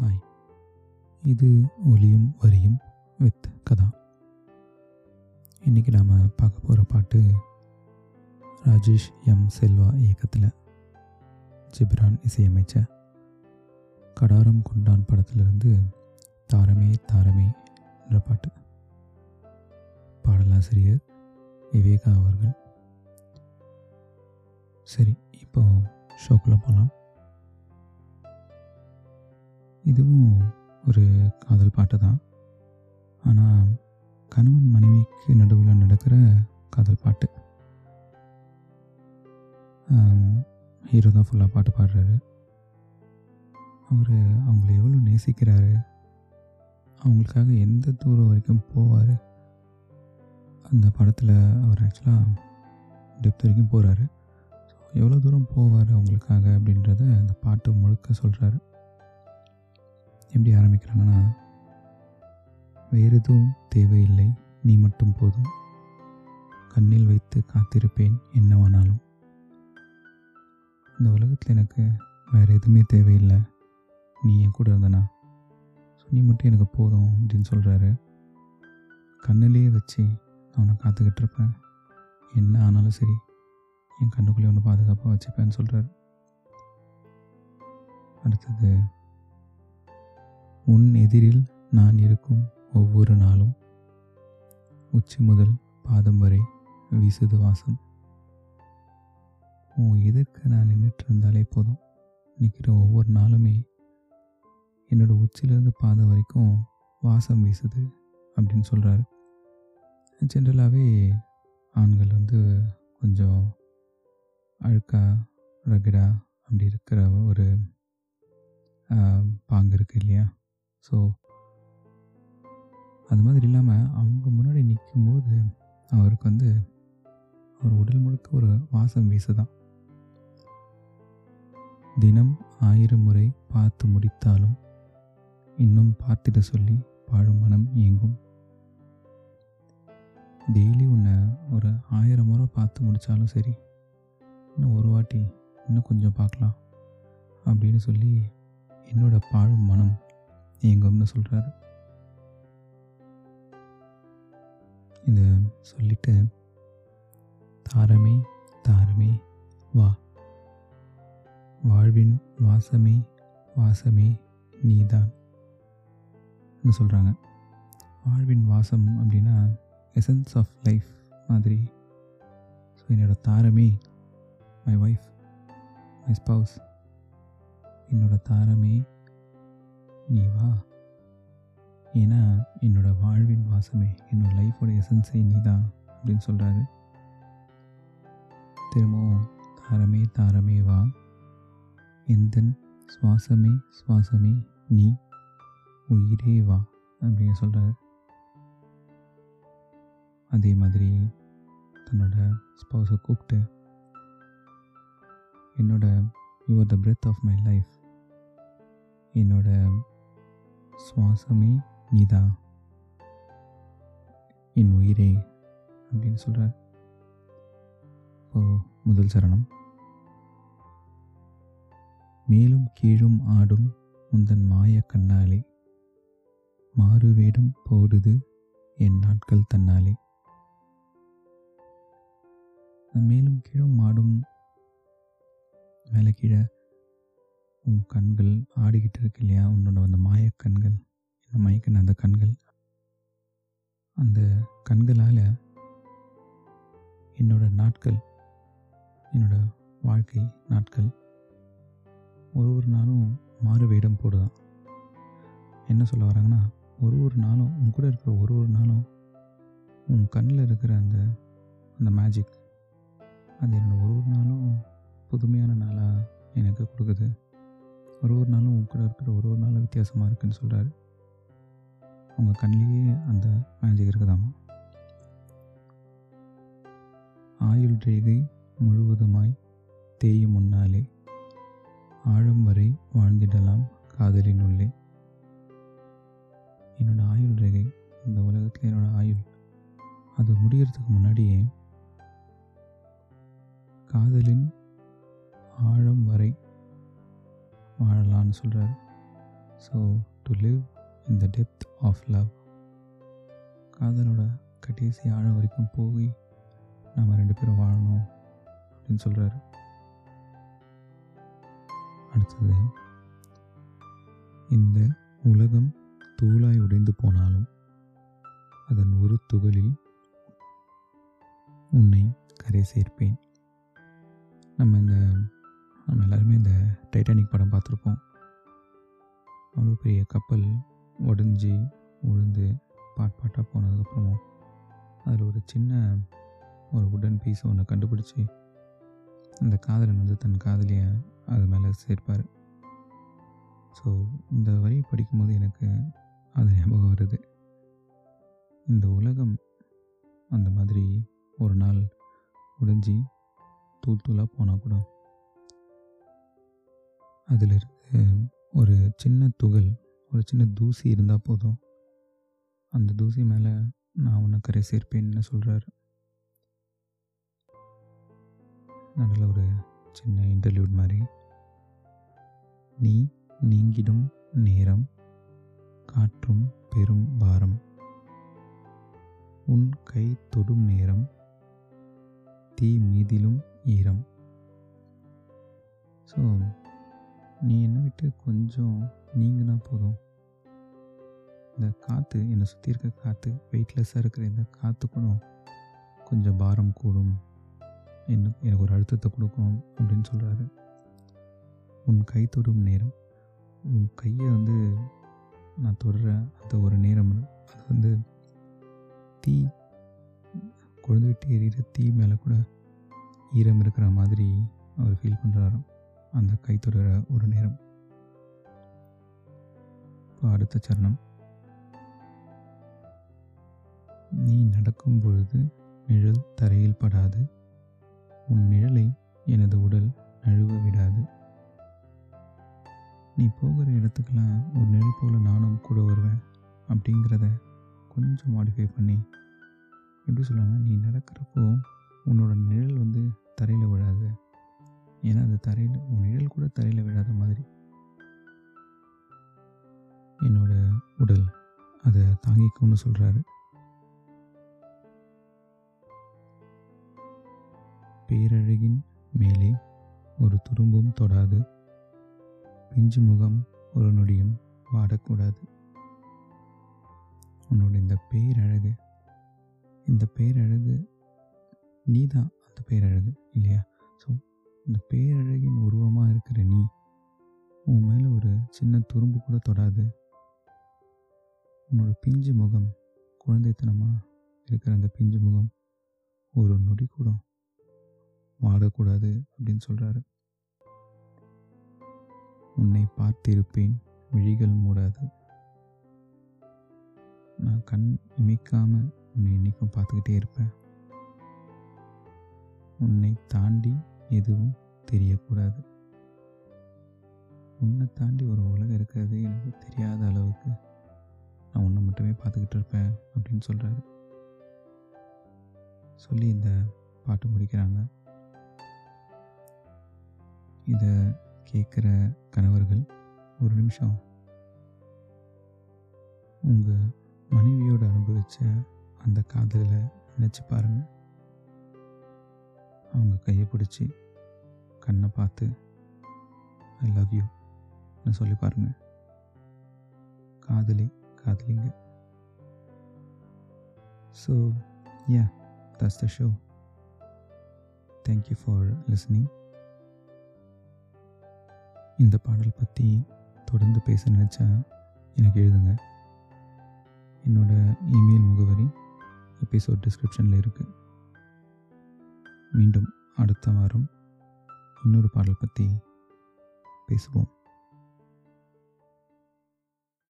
Hi. இது ஒலியும் வரியும் வித் கதா. இன்றைக்கி நாம் பார்க்க போகிற பாட்டு ராஜேஷ் எம். செல்வா இயக்கத்தில் ஜிப்ரான் இசையமைச்ச கடாரம் குண்டான் படத்திலிருந்து தாரமே தாரமே என்ற பாட்டு. பாடலாசிரியர் விவேகா அவர்கள். சரி இப்போ ஷோக்குள்ளே போகலாம் இதுவும் ஒரு காதல் பாட்டு தான். ஆனால் கணவன் மனைவிக்கு நடுவில் நடக்கிற காதல் பாட்டு. ஹீரோ தான் ஃபுல்லாக பாட்டு பாடுறாரு. அவர் அவங்கள எவ்வளோ நேசிக்கிறாரு? அவங்களுக்காக எந்த தூரம் வரைக்கும் போவார்? அந்த படத்தில் அவர் ஆக்சுவலாக டெப்த் வரைக்கும் போகிறாரு எவ்வளோ தூரம் போவார் அவங்களுக்காக அப்படின்றத அந்த பாட்டு முழுக்க சொல்கிறாரு எப்படி ஆரம்பிக்கிறாங்கன்னா வேறு எதுவும் தேவையில்லை. நீ மட்டும் போதும். கண்ணில் வைத்து காத்திருப்பேன் என்னவானாலும். இந்த உலகத்தில் எனக்கு வேறு எதுவுமே தேவையில்லை. நீ என் கூட இருந்தனா? ஸோ நீ மட்டும் எனக்கு போதும் அப்படின்னு சொல்கிறாரு கண்ணிலேயே வச்சு நான் உன்னை காத்துக்கிட்டு இருப்பேன். என்ன ஆனாலும் சரி என் கண்ணுக்குள்ளே ஒன்று பாதுகாப்பாக வச்சுப்பேன்னு சொல்கிறாரு அடுத்தது உன் எதிரில் நான் இருக்கும் ஒவ்வொரு நாளும். உச்சி முதல் பாதம் வரை வீசுது வாசம். உன் எதிர்க்க நான் நின்றுட்டு இருந்தாலே போதும். நிற்கிற ஒவ்வொரு நாளுமே என்னோடய உச்சிலேருந்து பாதம் வரைக்கும் வாசம் வீசுது அப்படின்னு சொல்கிறாரு ஜென்ரலாகவே ஆண்கள் வந்து கொஞ்சம் அழுக்கா ரகடா அப்படி இருக்கிற ஒரு பாங்கு இருக்குது இல்லையா? ஸோ அது மாதிரி இல்லாமல் அவங்க முன்னாடி நிற்கும்போது அவருக்கு வந்து அவர் உடல் முழுக்க ஒரு வாசம் வீசுதான். தினம் ஆயிரம் முறை பார்த்து முடித்தாலும் இன்னும் பார்த்துட்டு சொல்லி பாழும் மனம் இயங்கும். டெய்லி உன்னை ஒரு ஆயிரம் முறை பார்த்து முடித்தாலும் சரி இன்னும் ஒரு வாட்டி இன்னும் கொஞ்சம் பார்க்கலாம் அப்படின்னு சொல்லி என்னோட பாழும் மனம் இயங்கும்னு சொல்கிறாரு இதை சொல்லிட்டு தாரமே தாரமே வா. வாழ்வின் வாசமே வாசமே நீதான். சொல்கிறாங்க வாழ்வின் வாசம் அப்படின்னா எசன்ஸ் ஆஃப் லைஃப் மாதிரி. ஸோ என்னோடய தாரமே மை ஒய்ஃப் மை ஸ்பவுஸ் என்னோடய தாரமே நீ வா. ஏன்னா என்னோட வாழ்வின் வாசமே என்னோட லைஃபோட எசன்ஸே நீ தான் அப்படின்னு சொல்கிறாரு திரும்பவும் தாரமே தாரமே வா. எந்தன் சுவாசமே சுவாசமே நீ உயிரே வா அப்படின்னு சொல்கிறாரு அதே மாதிரி தன்னோட ஸ்பௌஸை கூப்பிட்டு என்னோட you are the breath of my life என்னோட சுவாசமே நீதா. என் உயிரே அப்படின்னு சொல்கிறார் இப்போ முதல் சரணம். மேலும் கீழும் ஆடும் உந்தன் மாய கண்ணாலே மாறுவேடம் போடுது என் நாட்கள் தன்னாலே. மேலும் கீழும் ஆடும் மேலே கீழே உன் கண்கள் ஆடிக்கிட்டு இருக்கு இல்லையா? உன்னோட அந்த மாயக்கண்கள் என்ன மயக்கின அந்த கண்கள். அந்த கண்களால் என்னோட நாட்கள் என்னோட வாழ்க்கை நாட்கள் ஒரு ஒரு நாளும் மாறு வேடம் போடுதான். என்ன சொல்ல வராங்கன்னா ஒரு ஒரு நாளும் உன் கூட இருக்கிற ஒரு ஒரு நாளும் உன் கண்ணில் இருக்கிற அந்த அந்த மேஜிக் அது என்னோட ஒரு ஒரு நாளும் புதுமையான நாளாக எனக்கு கொடுக்குது. ஒரு ஒரு நாளும் உன் கூட இருக்கிற ஒரு ஒரு நாளும் வித்தியாசமாக இருக்குன்னு சொல்கிறாரு உங்கள் கண்ணிலேயே அந்த மேஜிக் இருக்குதாமா ஆயுள் ரேகை முழுவதுமாய் தேயும் முன்னாலே ஆழம் வரை வாழ்ந்திடலாம் காதலின் உள்ளே. என்னோட ஆயுள் ரேகை இந்த உலகத்தில் என்னோட ஆயுள் அது முடிகிறதுக்கு முன்னாடியே காதலின் ஆழம் வரை வாழலான்னு சொல்கிறார் so to live in the depth of love காதலோட கடைசி ஆழம் வரைக்கும் போய் நாம் ரெண்டு பேரும் வாழணும் அப்படின்னு சொல்கிறாரு அடுத்தது இந்த உலகம் தூளாய் உடைந்து போனாலும் அதன் ஒரு துகளில் உன்னை கரை சேர்ப்பேன். நம்ம இந்த நம்ம எல்லாருமே இந்த டைட்டானிக் படம் பார்த்துருப்போம். அவ்வளோ பெரிய கப்பல் உடஞ்சி உழுந்து பாட் பாட்டாக போனதுக்கப்புறமும் அதில் ஒரு சின்ன ஒரு உடன் பீஸ் ஒன்று கண்டுபிடிச்சி அந்த காதலன் வந்து தன் காதலியை அது மேலே சேர்ப்பார். ஸோ இந்த வரி படிக்கும்போது எனக்கு அது ஞாபகம் வருது. இந்த உலகம் அந்த மாதிரி ஒரு நாள் உடைஞ்சி தூள் தூளாக போனால் கூட அதில் இருந்து ஒரு சின்ன துகள் ஒரு சின்ன தூசி இருந்தால் போதும். அந்த தூசி மேலே நான் உன்னை கரை சேர்ப்பேன்னு சொல்கிறாரு நடுவில் ஒரு சின்ன இன்டர்வியூட் மாதிரி. நீ நீங்கிடும் நேரம் காற்றும் பெரும் பாரம். உன் கை தொடும் நேரம் தீ மீதிலும் ஈரம். ஸோ நீ என்னை விட்டு கொஞ்சம் நீங்கினா போதும். இந்த காற்று என்னை சுற்றி இருக்க காற்று வெயிட்லெஸ்ஸாக இருக்கிற இந்த காற்று கூட கொஞ்சம் பாரம் கூடும். என்ன எனக்கு ஒரு அழுத்தத்தை கொடுக்கும் அப்படின்னு சொல்கிறாரு உன் கை தொடும் நேரம். உன் கையை வந்து நான் தொடுற அந்த ஒரு நேரம் அது. வந்து தீ குழந்தைகிட்டு விட்டு எரியிற தீ மேலே கூட ஈரம் இருக்கிற மாதிரி அவர் ஃபீல் பண்ணுறாரு அந்த கை தொடர ஒரு நேரம். இப்போ அடுத்த சரணம். நீ நடக்கும் பொழுது நிழல் தரையில் படாது. உன் நிழலை எனது உடல் நழுவ விடாது. நீ போகிற இடத்துக்கெல்லாம் ஒரு நிழல் போல் நானும் கூட வருவேன் அப்படிங்கிறத கொஞ்சம் மாடிஃபை பண்ணி எப்படி சொல்லலாம்னா நீ நடக்கிறப்போ உன்னோட நிழல் வந்து தரையில் விழாது. ஏன்னா அது தரையில் உன் நிழல் கூட தரையில் விழாத மாதிரி. என்னோட உடல் அதை தாங்கிக்கும்னு சொல்கிறாரு பேரழகின் மேலே ஒரு துரும்பும் தொடாது. பிஞ்சு முகம் ஒரு நொடியும் வாடக்கூடாது. உன்னோட இந்த பேரழகு இந்த பேரழகு நீ தான் அந்த பேரழகு இல்லையா? இந்த பேரழகின் உருவமாக இருக்கிற நீ உன் மேலே ஒரு சின்ன துரும்பு கூட தொடாது. உன்னோட பிஞ்சு முகம் குழந்தைத்தனமாக இருக்கிற அந்த பிஞ்சு முகம் ஒரு நொடி கூட வாடக்கூடாது அப்படின்னு சொல்கிறாரு உன்னை பார்த்திருப்பேன் விழிகள் மூடாது. நான் கண் இமைக்காமல் உன்னை இன்றைக்கும் பார்த்துக்கிட்டே இருப்பேன். உன்னை தாண்டி எதுவும் தெரியக்கூடாது. உன்னை தாண்டி ஒரு உலகம் இருக்கிறது எனக்கு தெரியாத அளவுக்கு நான் உன்னை மட்டுமே பார்த்துக்கிட்டு இருப்பேன் அப்படின்னு சொல்கிறாரு சொல்லி இந்த பாட்டு முடிக்கிறாங்க. இதை கேட்குற கணவர்கள் ஒரு நிமிஷம். உங்கள் மனைவியோடு அனுபவித்த அந்த காதலில் நினச்சி பாருங்கள் அவங்க கையை பிடிச்சி கண்ணை பார்த்து ஐ லவ் யூன்னு சொல்லி பாருங்கள் காதலி காதலிங்க. So yeah that's the show thank you for listening இந்த பாடல் பற்றி தொடர்ந்து பேச நினச்சா எனக்கு எழுதுங்க. என்னோட இமெயில் முகவரி எபிசோட் டிஸ்கிரிப்ஷனில் இருக்குது மீண்டும் அடுத்த வாரம் இன்னொரு பாடல் பற்றி பேசுவோம்.